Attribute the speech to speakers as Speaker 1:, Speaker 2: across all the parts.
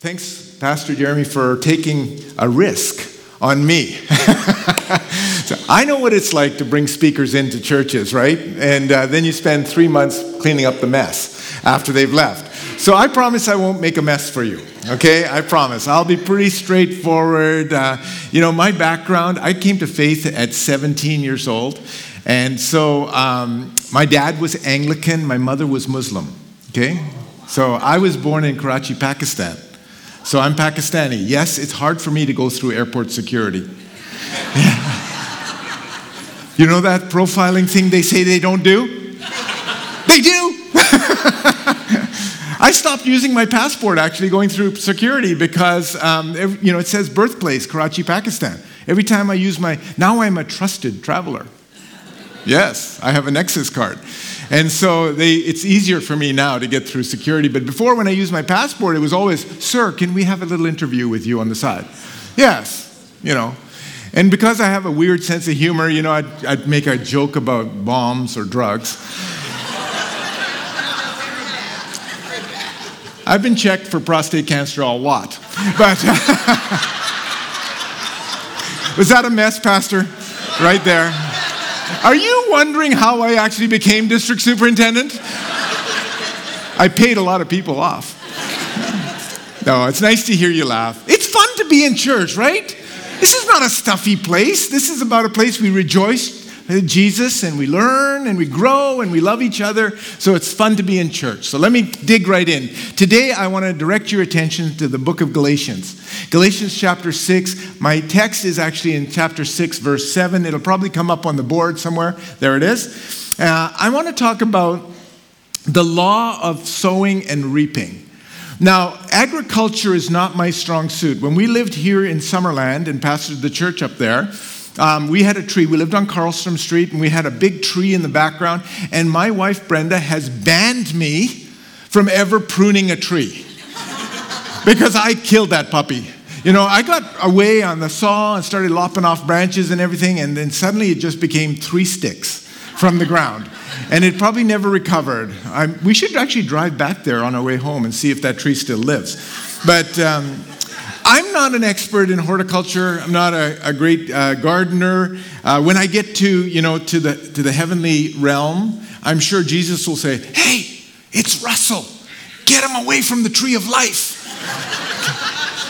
Speaker 1: Thanks, Pastor Jeremy, for taking a risk on me. so I know what it's like to bring speakers into churches, right? And uh, then you spend three months cleaning up the mess after they've left. So I promise I won't make a mess for you, okay? I promise. I'll be pretty straightforward. Uh, you know, my background, I came to faith at 17 years old. And so um, my dad was Anglican, my mother was Muslim, okay? So I was born in Karachi, Pakistan. So I'm Pakistani. Yes, it's hard for me to go through airport security. Yeah. You know that profiling thing they say they don't do? They do. I stopped using my passport actually going through security because um, you know it says birthplace Karachi, Pakistan. Every time I use my now I'm a trusted traveler. Yes, I have a Nexus card. And so they, it's easier for me now to get through security. But before, when I used my passport, it was always, Sir, can we have a little interview with you on the side? Yes, you know. And because I have a weird sense of humor, you know, I'd, I'd make a joke about bombs or drugs. I've been checked for prostate cancer a lot. But was that a mess, Pastor? Right there. Are you wondering how I actually became district superintendent? I paid a lot of people off. No, it's nice to hear you laugh. It's fun to be in church, right? This is not a stuffy place. This is about a place we rejoice Jesus and we learn and we grow and we love each other. So it's fun to be in church. So let me dig right in. Today, I want to direct your attention to the book of Galatians. Galatians chapter 6. My text is actually in chapter 6, verse 7. It'll probably come up on the board somewhere. There it is. Uh, I want to talk about the law of sowing and reaping. Now, agriculture is not my strong suit. When we lived here in Summerland and pastored the church up there, um, we had a tree. We lived on Carlstrom Street, and we had a big tree in the background. And my wife, Brenda, has banned me from ever pruning a tree because I killed that puppy. You know, I got away on the saw and started lopping off branches and everything, and then suddenly it just became three sticks from the ground. And it probably never recovered. I, we should actually drive back there on our way home and see if that tree still lives. But um, I'm not an expert in horticulture. I'm not a, a great uh, gardener. Uh, when I get to, you know, to the, to the heavenly realm, I'm sure Jesus will say, hey, it's Russell. Get him away from the tree of life.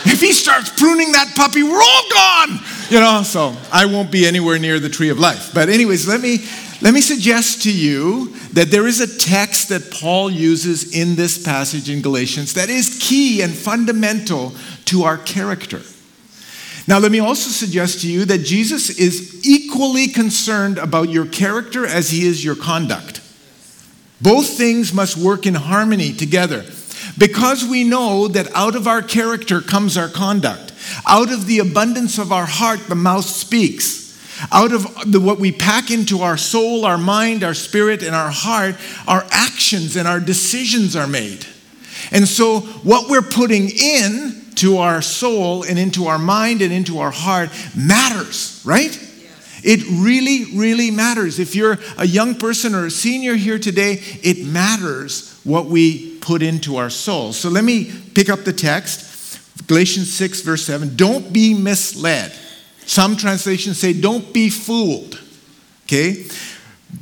Speaker 1: if he starts pruning that puppy, we're all gone. You know, so I won't be anywhere near the tree of life. But, anyways, let me let me suggest to you that there is a text that Paul uses in this passage in Galatians that is key and fundamental to our character. Now, let me also suggest to you that Jesus is equally concerned about your character as he is your conduct. Both things must work in harmony together because we know that out of our character comes our conduct. Out of the abundance of our heart, the mouth speaks. Out of the, what we pack into our soul, our mind, our spirit, and our heart, our actions and our decisions are made. And so, what we're putting in to our soul and into our mind and into our heart matters, right? It really, really matters. If you're a young person or a senior here today, it matters what we put into our soul. So let me pick up the text Galatians 6, verse 7. Don't be misled. Some translations say, don't be fooled. Okay?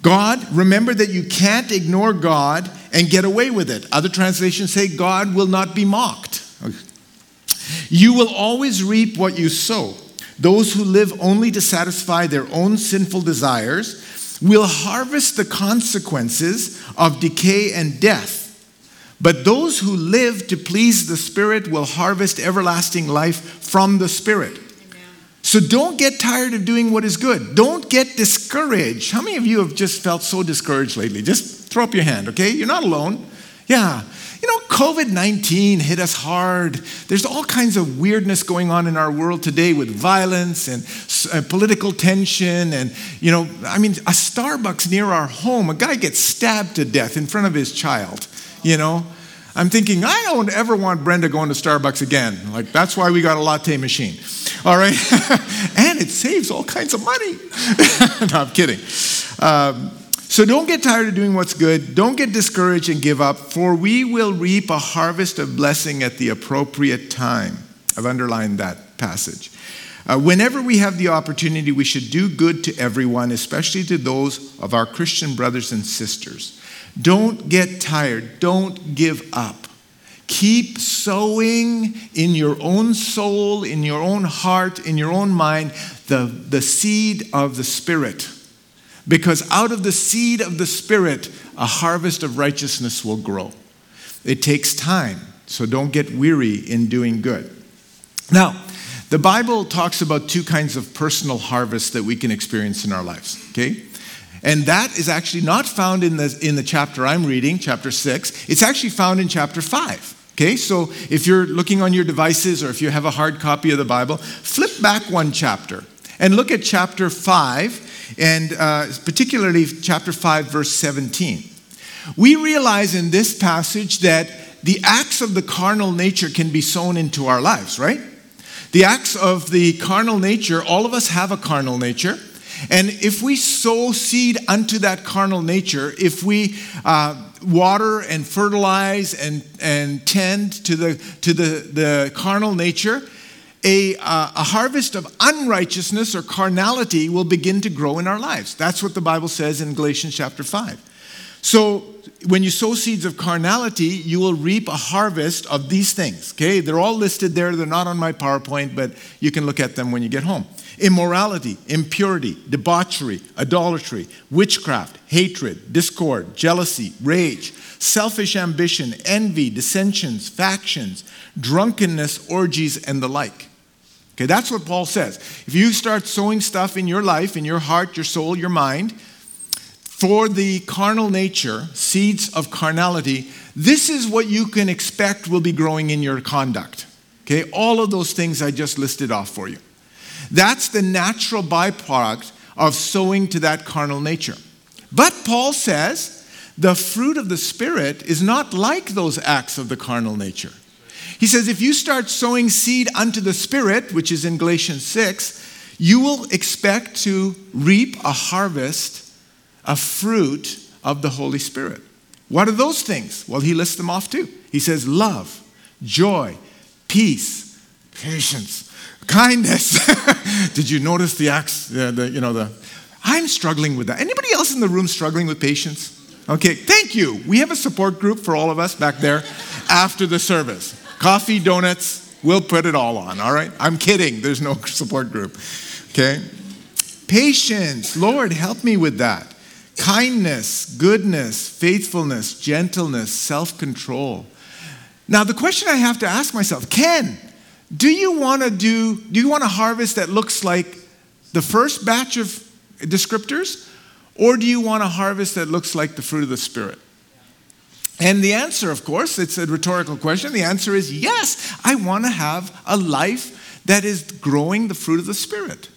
Speaker 1: God, remember that you can't ignore God and get away with it. Other translations say, God will not be mocked. You will always reap what you sow. Those who live only to satisfy their own sinful desires will harvest the consequences of decay and death. But those who live to please the Spirit will harvest everlasting life from the Spirit. So don't get tired of doing what is good. Don't get discouraged. How many of you have just felt so discouraged lately? Just throw up your hand, okay? You're not alone. Yeah. You know, COVID 19 hit us hard. There's all kinds of weirdness going on in our world today with violence and uh, political tension. And, you know, I mean, a Starbucks near our home, a guy gets stabbed to death in front of his child, you know? I'm thinking, I don't ever want Brenda going to Starbucks again. Like, that's why we got a latte machine. All right? and it saves all kinds of money. no, I'm kidding. Um, So don't get tired of doing what's good. Don't get discouraged and give up, for we will reap a harvest of blessing at the appropriate time. I've underlined that passage. Uh, whenever we have the opportunity, we should do good to everyone, especially to those of our Christian brothers and sisters. Don't get tired. Don't give up. Keep sowing in your own soul, in your own heart, in your own mind, the, the seed of the Spirit. Because out of the seed of the Spirit, a harvest of righteousness will grow. It takes time, so don't get weary in doing good. Now, the Bible talks about two kinds of personal harvests that we can experience in our lives, okay? And that is actually not found in the, in the chapter I'm reading, chapter 6. It's actually found in chapter 5. Okay, so if you're looking on your devices or if you have a hard copy of the Bible, flip back one chapter and look at chapter 5, and uh, particularly chapter 5, verse 17. We realize in this passage that the acts of the carnal nature can be sown into our lives, right? The acts of the carnal nature, all of us have a carnal nature. And if we sow seed unto that carnal nature, if we uh, water and fertilize and, and tend to, the, to the, the carnal nature, a, uh, a harvest of unrighteousness or carnality will begin to grow in our lives. That's what the Bible says in Galatians chapter 5. So, when you sow seeds of carnality, you will reap a harvest of these things. Okay, they're all listed there. They're not on my PowerPoint, but you can look at them when you get home immorality, impurity, debauchery, idolatry, witchcraft, hatred, discord, jealousy, rage, selfish ambition, envy, dissensions, factions, drunkenness, orgies, and the like. Okay, that's what Paul says. If you start sowing stuff in your life, in your heart, your soul, your mind, for the carnal nature, seeds of carnality, this is what you can expect will be growing in your conduct. Okay, all of those things I just listed off for you. That's the natural byproduct of sowing to that carnal nature. But Paul says the fruit of the Spirit is not like those acts of the carnal nature. He says if you start sowing seed unto the Spirit, which is in Galatians 6, you will expect to reap a harvest, a fruit of the Holy Spirit. What are those things? Well, he lists them off too. He says love, joy, peace, patience, kindness. Did you notice the acts? The, the, you know the. I'm struggling with that. Anybody else in the room struggling with patience? Okay, thank you. We have a support group for all of us back there after the service. Coffee, donuts, we'll put it all on, all right? I'm kidding. There's no support group. Okay? Patience. Lord, help me with that. Kindness, goodness, faithfulness, gentleness, self control. Now, the question I have to ask myself Ken, do you want to do, do you want a harvest that looks like the first batch of descriptors? Or do you want a harvest that looks like the fruit of the Spirit? And the answer, of course, it's a rhetorical question. The answer is yes, I want to have a life that is growing the fruit of the Spirit.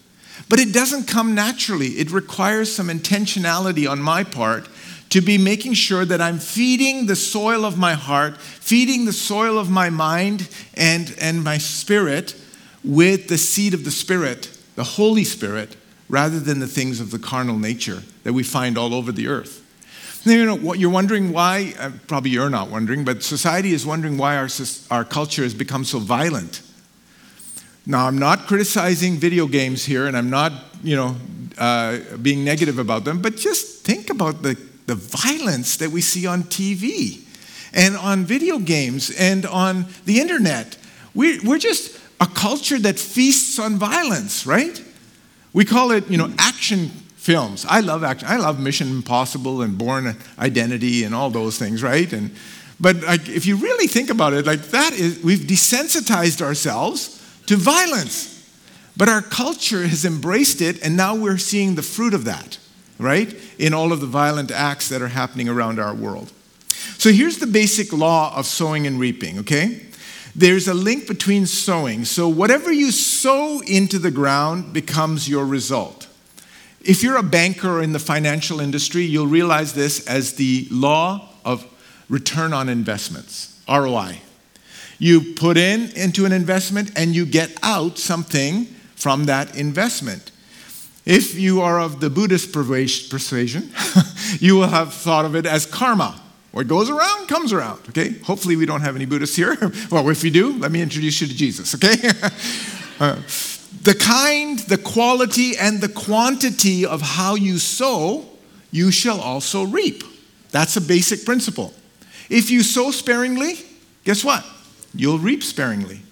Speaker 1: But it doesn't come naturally, it requires some intentionality on my part to be making sure that I'm feeding the soil of my heart, feeding the soil of my mind and, and my spirit with the seed of the Spirit, the Holy Spirit, rather than the things of the carnal nature that we find all over the earth. You know, what you're wondering why, uh, probably you're not wondering, but society is wondering why our, our culture has become so violent. Now, I'm not criticizing video games here, and I'm not, you know, uh, being negative about them, but just think about the the violence that we see on TV and on video games and on the internet. We're, we're just a culture that feasts on violence, right? We call it, you know, action films. I love action. I love Mission Impossible and Bourne Identity and all those things, right? And but like, if you really think about it, like that is we've desensitized ourselves to violence. But our culture has embraced it, and now we're seeing the fruit of that right? In all of the violent acts that are happening around our world. So here's the basic law of sowing and reaping, okay? There's a link between sowing. So whatever you sow into the ground becomes your result. If you're a banker in the financial industry, you'll realize this as the law of return on investments, ROI. You put in into an investment and you get out something from that investment. If you are of the Buddhist persuasion, you will have thought of it as karma. What goes around comes around, okay? Hopefully, we don't have any Buddhists here. well, if you do, let me introduce you to Jesus, okay? uh, the kind, the quality, and the quantity of how you sow, you shall also reap. That's a basic principle. If you sow sparingly, guess what? You'll reap sparingly.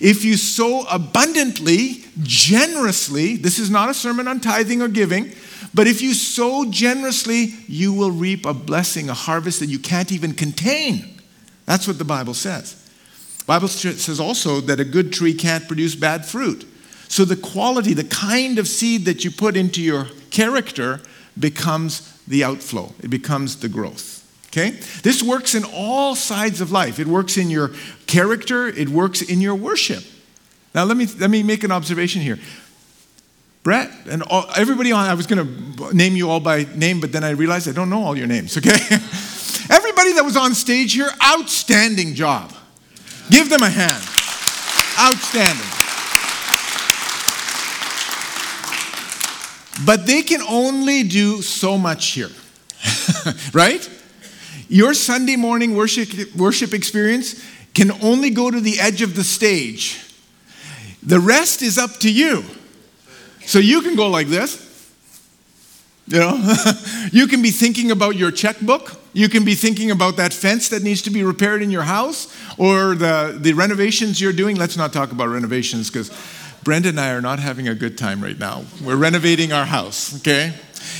Speaker 1: If you sow abundantly, generously, this is not a sermon on tithing or giving, but if you sow generously, you will reap a blessing, a harvest that you can't even contain. That's what the Bible says. Bible says also that a good tree can't produce bad fruit. So the quality, the kind of seed that you put into your character becomes the outflow, it becomes the growth. Okay? This works in all sides of life. It works in your character, it works in your worship. Now, let me, let me make an observation here. Brett and all, everybody on, I was going to name you all by name, but then I realized I don't know all your names, okay? everybody that was on stage here, outstanding job. Give them a hand. Outstanding. But they can only do so much here, right? Your Sunday morning worship, worship experience can only go to the edge of the stage. The rest is up to you. So you can go like this. You know, you can be thinking about your checkbook. You can be thinking about that fence that needs to be repaired in your house or the, the renovations you're doing. Let's not talk about renovations because Brenda and I are not having a good time right now. We're renovating our house, okay?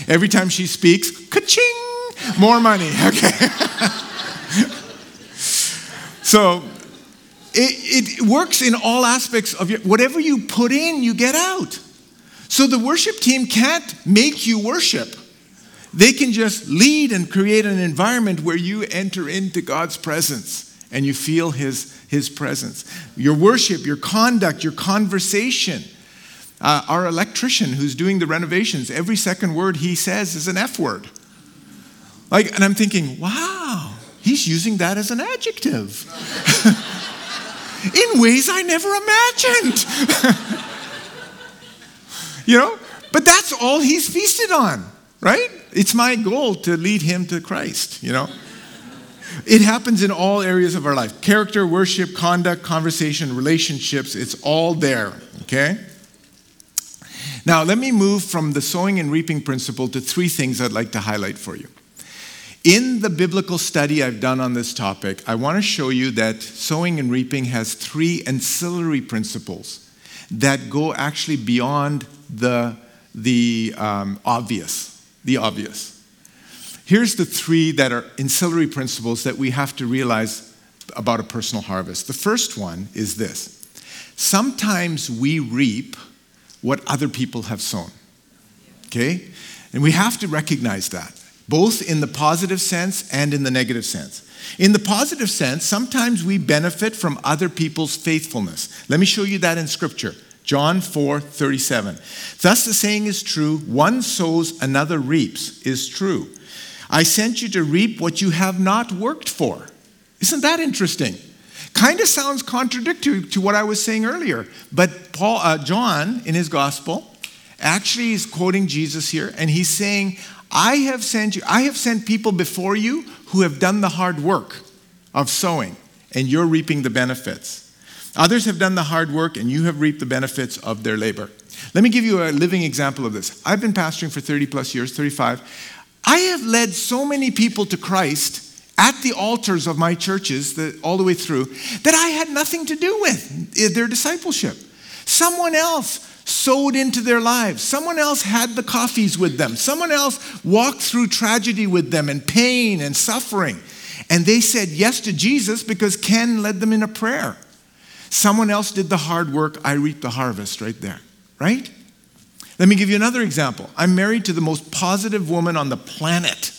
Speaker 1: Every time she speaks, ka-ching, more money, okay? so it, it works in all aspects of your, whatever you put in, you get out. So the worship team can't make you worship. They can just lead and create an environment where you enter into God's presence and you feel His, his presence. Your worship, your conduct, your conversation. Uh, our electrician who's doing the renovations, every second word he says is an F word. Like, and I'm thinking, wow, he's using that as an adjective in ways I never imagined. you know? But that's all he's feasted on, right? It's my goal to lead him to Christ, you know? It happens in all areas of our life character, worship, conduct, conversation, relationships. It's all there, okay? Now, let me move from the sowing and reaping principle to three things I'd like to highlight for you. In the biblical study I've done on this topic, I want to show you that sowing and reaping has three ancillary principles that go actually beyond the, the um, obvious. The obvious. Here's the three that are ancillary principles that we have to realize about a personal harvest. The first one is this sometimes we reap what other people have sown. Okay? And we have to recognize that, both in the positive sense and in the negative sense. In the positive sense, sometimes we benefit from other people's faithfulness. Let me show you that in Scripture. John 4 37. Thus the saying is true one sows, another reaps, is true. I sent you to reap what you have not worked for. Isn't that interesting? Kind of sounds contradictory to what I was saying earlier. But Paul, uh, John, in his gospel, actually is quoting Jesus here, and he's saying, I have sent you, I have sent people before you who have done the hard work of sowing, and you're reaping the benefits. Others have done the hard work, and you have reaped the benefits of their labor. Let me give you a living example of this. I've been pastoring for 30 plus years, 35. I have led so many people to Christ at the altars of my churches the, all the way through that I had nothing to do with eh, their discipleship. Someone else sowed into their lives. Someone else had the coffees with them. Someone else walked through tragedy with them and pain and suffering. And they said yes to Jesus because Ken led them in a prayer. Someone else did the hard work. I reap the harvest right there, right? Let me give you another example. I'm married to the most positive woman on the planet.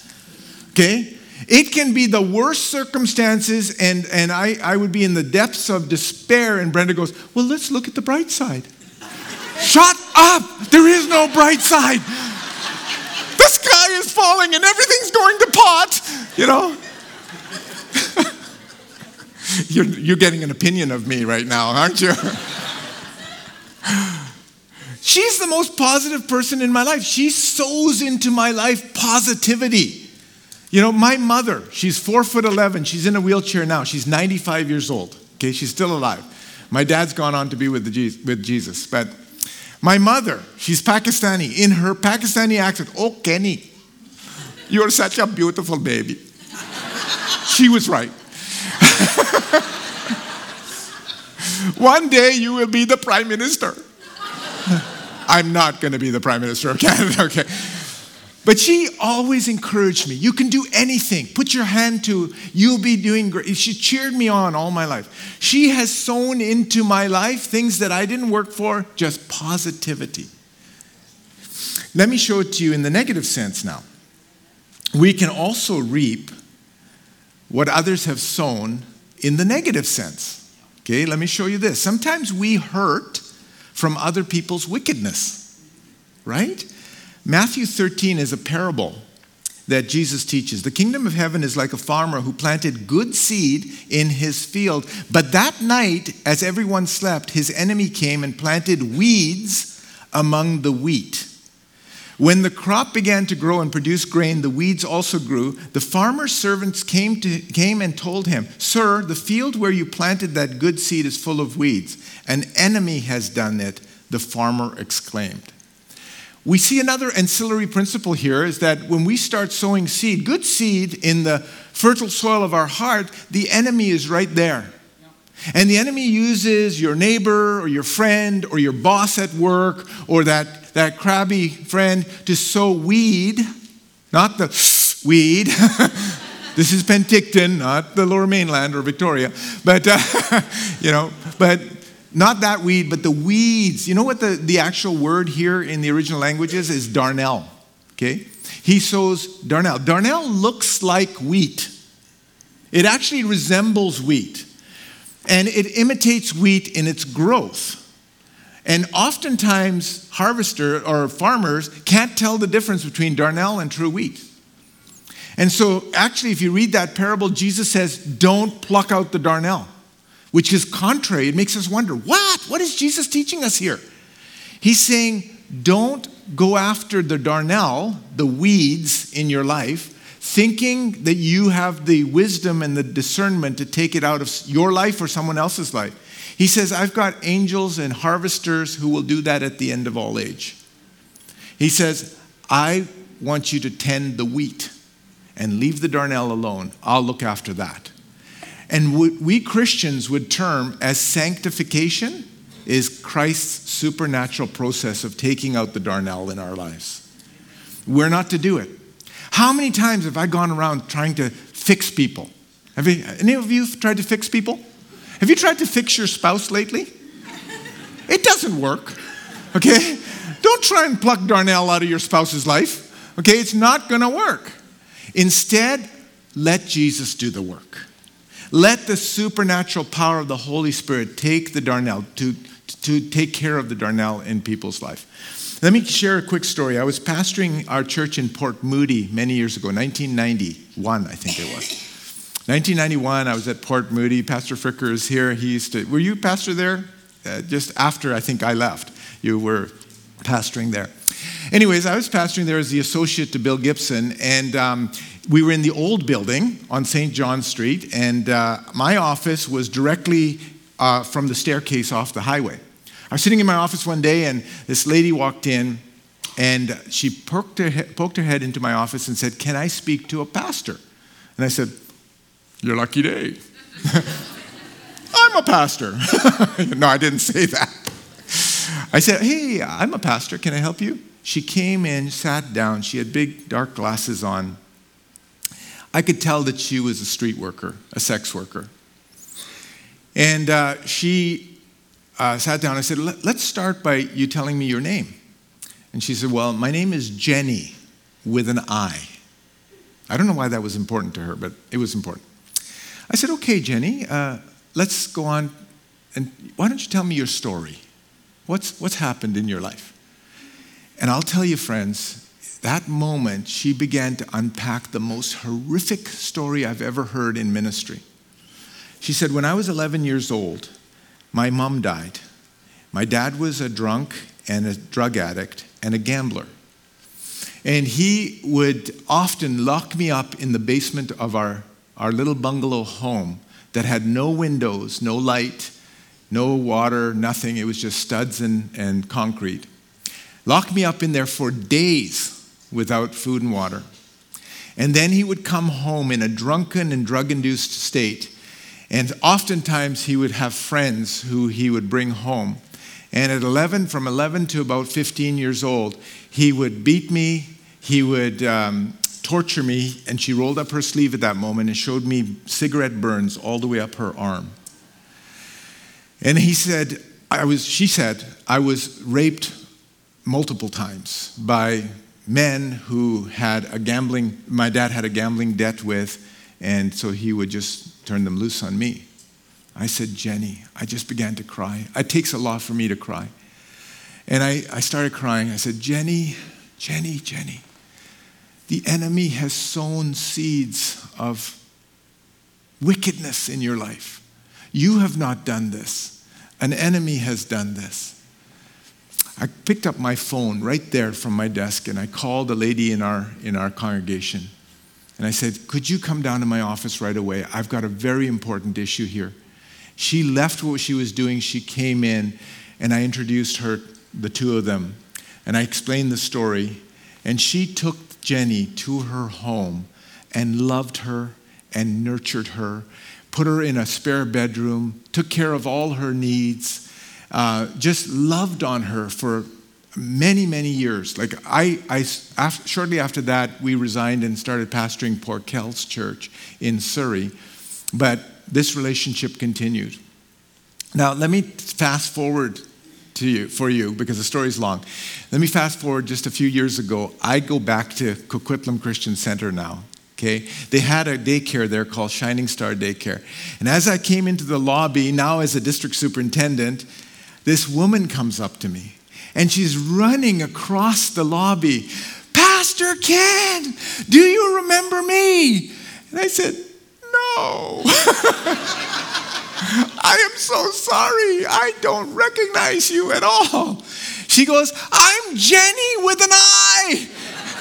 Speaker 1: Okay? It can be the worst circumstances, and, and I, I would be in the depths of despair, and Brenda goes, Well, let's look at the bright side. Shut up! There is no bright side. The sky is falling and everything's going to pot, you know? you're, you're getting an opinion of me right now, aren't you? She's the most positive person in my life. She sows into my life positivity. You know, my mother, she's four foot 11. She's in a wheelchair now. She's 95 years old. Okay, she's still alive. My dad's gone on to be with, the, with Jesus. But my mother, she's Pakistani. In her Pakistani accent, oh, Kenny, you're such a beautiful baby. she was right. One day you will be the prime minister. I'm not going to be the prime minister of Canada, okay? But she always encouraged me. You can do anything. Put your hand to, you'll be doing great. She cheered me on all my life. She has sown into my life things that I didn't work for, just positivity. Let me show it to you in the negative sense now. We can also reap what others have sown in the negative sense. Okay, let me show you this. Sometimes we hurt from other people's wickedness, right? Matthew 13 is a parable that Jesus teaches. The kingdom of heaven is like a farmer who planted good seed in his field, but that night, as everyone slept, his enemy came and planted weeds among the wheat. When the crop began to grow and produce grain, the weeds also grew. The farmer's servants came, to, came and told him, Sir, the field where you planted that good seed is full of weeds. An enemy has done it, the farmer exclaimed. We see another ancillary principle here is that when we start sowing seed, good seed in the fertile soil of our heart, the enemy is right there. And the enemy uses your neighbor or your friend or your boss at work or that, that crabby friend to sow weed, not the weed. this is Penticton, not the lower mainland or Victoria. But, uh, you know, but not that weed, but the weeds. You know what the, the actual word here in the original language is? Is darnel. Okay? He sows darnel. Darnel looks like wheat. It actually resembles wheat. And it imitates wheat in its growth. And oftentimes, harvesters or farmers can't tell the difference between darnel and true wheat. And so, actually, if you read that parable, Jesus says, Don't pluck out the darnel which is contrary. It makes us wonder what? What is Jesus teaching us here? He's saying, don't go after the darnel, the weeds in your life, thinking that you have the wisdom and the discernment to take it out of your life or someone else's life. He says, I've got angels and harvesters who will do that at the end of all age. He says, I want you to tend the wheat and leave the darnel alone. I'll look after that. And what we Christians would term as sanctification is Christ's supernatural process of taking out the darnel in our lives. We're not to do it. How many times have I gone around trying to fix people? Have you, any of you tried to fix people? Have you tried to fix your spouse lately? It doesn't work, okay? Don't try and pluck darnel out of your spouse's life, okay? It's not gonna work. Instead, let Jesus do the work. Let the supernatural power of the Holy Spirit take the darnel, to, to take care of the darnel in people's life. Let me share a quick story. I was pastoring our church in Port Moody many years ago, 1991, I think it was. 1991, I was at Port Moody. Pastor Fricker is here. He used to, were you pastor there? Uh, just after I think I left, you were pastoring there. Anyways, I was pastoring there as the associate to Bill Gibson, and um, we were in the old building on St. John Street, and uh, my office was directly uh, from the staircase off the highway. I was sitting in my office one day, and this lady walked in, and she poked her, he- poked her head into my office and said, Can I speak to a pastor? And I said, Your lucky day. I'm a pastor. no, I didn't say that. I said, Hey, I'm a pastor. Can I help you? She came in, sat down. She had big dark glasses on. I could tell that she was a street worker, a sex worker. And uh, she uh, sat down. I said, Let's start by you telling me your name. And she said, Well, my name is Jenny with an I. I don't know why that was important to her, but it was important. I said, Okay, Jenny, uh, let's go on. And why don't you tell me your story? What's, what's happened in your life? And I'll tell you, friends, that moment, she began to unpack the most horrific story I've ever heard in ministry. She said, When I was 11 years old, my mom died. My dad was a drunk and a drug addict and a gambler. And he would often lock me up in the basement of our, our little bungalow home that had no windows, no light, no water, nothing. It was just studs and, and concrete. Lock me up in there for days without food and water. And then he would come home in a drunken and drug induced state. And oftentimes he would have friends who he would bring home. And at 11, from 11 to about 15 years old, he would beat me, he would um, torture me, and she rolled up her sleeve at that moment and showed me cigarette burns all the way up her arm. And he said, I was, she said, I was raped multiple times by men who had a gambling, my dad had a gambling debt with, and so he would just turn them loose on me. I said, Jenny, I just began to cry. It takes a lot for me to cry. And I, I started crying. I said, Jenny, Jenny, Jenny, the enemy has sown seeds of wickedness in your life. You have not done this. An enemy has done this. I picked up my phone right there from my desk and I called a lady in our, in our congregation. And I said, Could you come down to my office right away? I've got a very important issue here. She left what she was doing, she came in, and I introduced her, the two of them. And I explained the story. And she took Jenny to her home and loved her and nurtured her, put her in a spare bedroom, took care of all her needs uh, just loved on her for many, many years. Like I, I shortly after that, we resigned and started pastoring Port Kells Church in Surrey, but this relationship continued. Now, let me fast forward to you for you because the story's long. Let me fast forward just a few years ago. I go back to Coquitlam Christian Center now. Okay, they had a daycare there called Shining Star Daycare, and as I came into the lobby now as a district superintendent, this woman comes up to me and she's running across the lobby. Pastor Ken, do you remember me? And I said, No. I am so sorry. I don't recognize you at all. She goes, I'm Jenny with an I.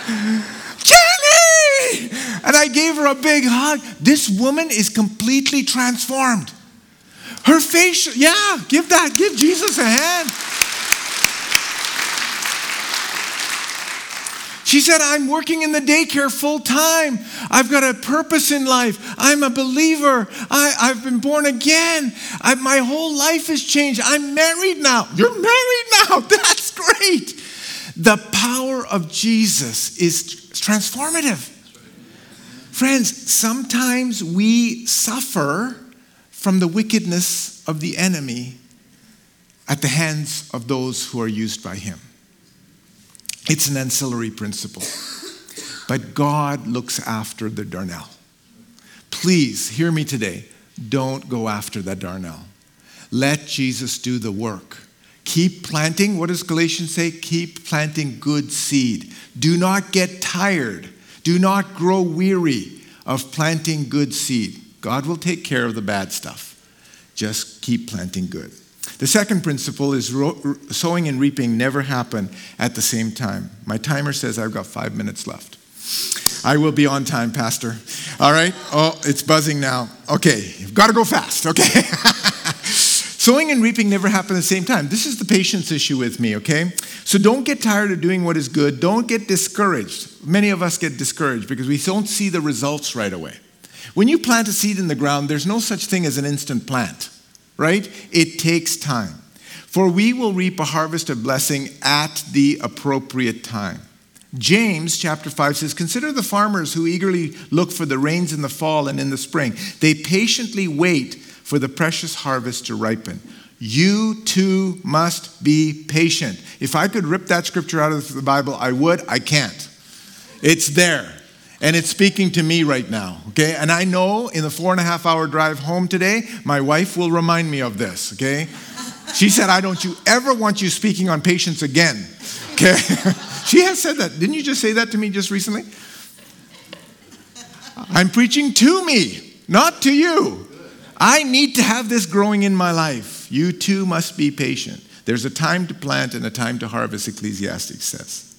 Speaker 1: Jenny! And I gave her a big hug. This woman is completely transformed. Her face, yeah, give that, give Jesus a hand. She said, I'm working in the daycare full time. I've got a purpose in life. I'm a believer. I, have been born again. I, my whole life has changed. I'm married now. You're married now. That's great. The power of Jesus is transformative. Friends, sometimes we suffer from the wickedness of the enemy at the hands of those who are used by him. It's an ancillary principle. But God looks after the darnel. Please hear me today. Don't go after that darnel. Let Jesus do the work. Keep planting. What does Galatians say? Keep planting good seed. Do not get tired. Do not grow weary of planting good seed. God will take care of the bad stuff. Just keep planting good. The second principle is ro- sowing and reaping never happen at the same time. My timer says I've got five minutes left. I will be on time, Pastor. All right? Oh, it's buzzing now. Okay, you've got to go fast. Okay. Sowing and reaping never happen at the same time. This is the patience issue with me, okay? So don't get tired of doing what is good. Don't get discouraged. Many of us get discouraged because we don't see the results right away. When you plant a seed in the ground, there's no such thing as an instant plant, right? It takes time. For we will reap a harvest of blessing at the appropriate time. James chapter 5 says, Consider the farmers who eagerly look for the rains in the fall and in the spring. They patiently wait for the precious harvest to ripen. You too must be patient. If I could rip that scripture out of the Bible, I would. I can't. It's there. And it's speaking to me right now, okay? And I know in the four and a half hour drive home today, my wife will remind me of this, okay? She said, I don't you ever want you speaking on patience again, okay? she has said that. Didn't you just say that to me just recently? I'm preaching to me, not to you. I need to have this growing in my life. You too must be patient. There's a time to plant and a time to harvest, Ecclesiastes says.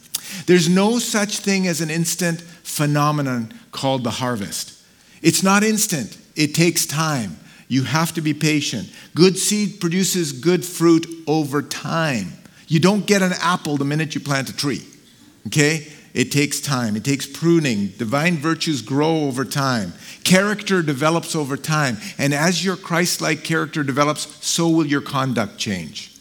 Speaker 1: There's no such thing as an instant phenomenon called the harvest. It's not instant, it takes time. You have to be patient. Good seed produces good fruit over time. You don't get an apple the minute you plant a tree, okay? It takes time, it takes pruning. Divine virtues grow over time. Character develops over time. And as your Christ like character develops, so will your conduct change.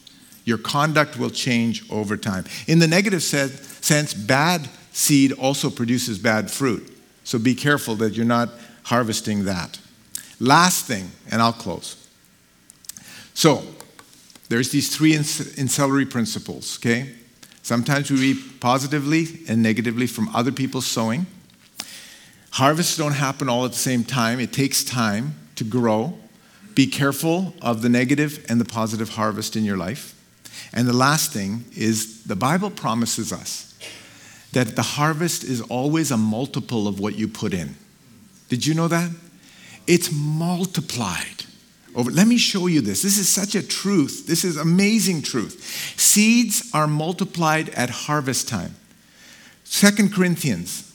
Speaker 1: Your conduct will change over time. In the negative sense, bad seed also produces bad fruit. So be careful that you're not harvesting that. Last thing, and I'll close. So, there's these three ancillary principles, okay? Sometimes we read positively and negatively from other people's sowing. Harvests don't happen all at the same time, it takes time to grow. Be careful of the negative and the positive harvest in your life. And the last thing is the Bible promises us that the harvest is always a multiple of what you put in. Did you know that? It's multiplied. Over. Let me show you this. This is such a truth. This is amazing truth. Seeds are multiplied at harvest time. Second Corinthians.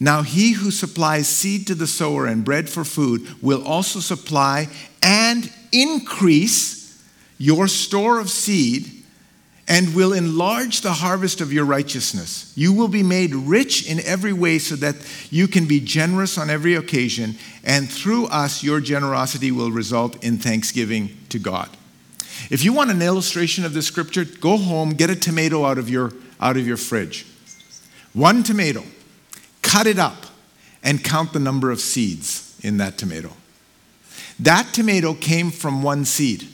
Speaker 1: Now he who supplies seed to the sower and bread for food will also supply and increase your store of seed and will enlarge the harvest of your righteousness. You will be made rich in every way so that you can be generous on every occasion, and through us, your generosity will result in thanksgiving to God. If you want an illustration of this scripture, go home, get a tomato out of your, out of your fridge. One tomato, cut it up, and count the number of seeds in that tomato. That tomato came from one seed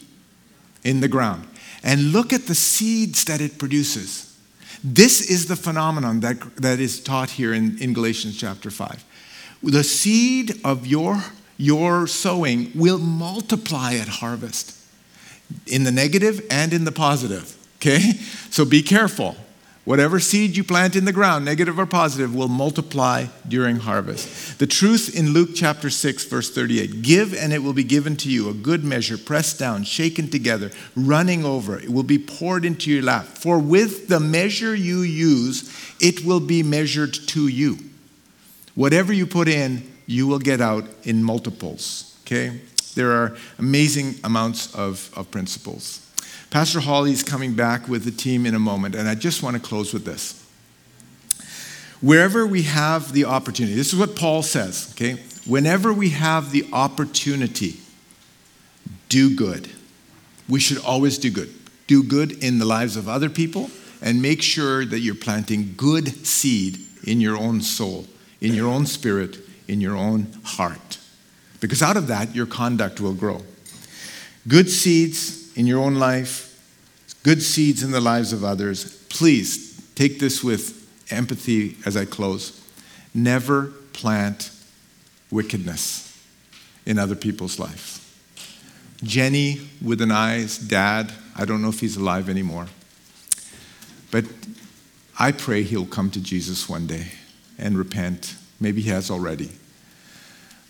Speaker 1: in the ground and look at the seeds that it produces. This is the phenomenon that, that is taught here in, in Galatians chapter 5. The seed of your, your sowing will multiply at harvest in the negative and in the positive. Okay? So be careful. Whatever seed you plant in the ground, negative or positive, will multiply during harvest. The truth in Luke chapter 6, verse 38 Give and it will be given to you, a good measure, pressed down, shaken together, running over. It will be poured into your lap. For with the measure you use, it will be measured to you. Whatever you put in, you will get out in multiples. Okay? There are amazing amounts of, of principles. Pastor Holly is coming back with the team in a moment, and I just want to close with this. Wherever we have the opportunity, this is what Paul says, okay? Whenever we have the opportunity, do good. We should always do good. Do good in the lives of other people and make sure that you're planting good seed in your own soul, in your own spirit, in your own heart. Because out of that, your conduct will grow. Good seeds in your own life, good seeds in the lives of others. Please take this with empathy as I close. Never plant wickedness in other people's lives. Jenny with an eyes, dad, I don't know if he's alive anymore. But I pray he'll come to Jesus one day and repent. Maybe he has already.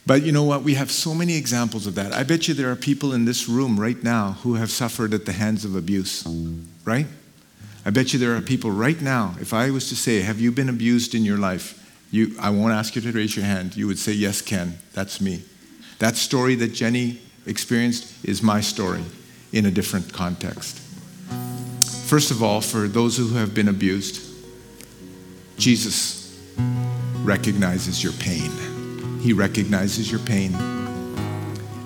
Speaker 1: But you know what? We have so many examples of that. I bet you there are people in this room right now who have suffered at the hands of abuse, right? I bet you there are people right now, if I was to say, Have you been abused in your life? You, I won't ask you to raise your hand. You would say, Yes, Ken, that's me. That story that Jenny experienced is my story in a different context. First of all, for those who have been abused, Jesus recognizes your pain. He recognizes your pain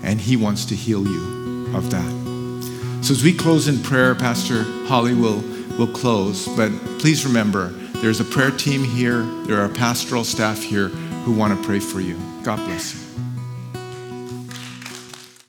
Speaker 1: and He wants to heal you of that. So, as we close in prayer, Pastor Holly will, will close, but please remember there's a prayer team here, there are pastoral staff here who want to pray for you. God bless you.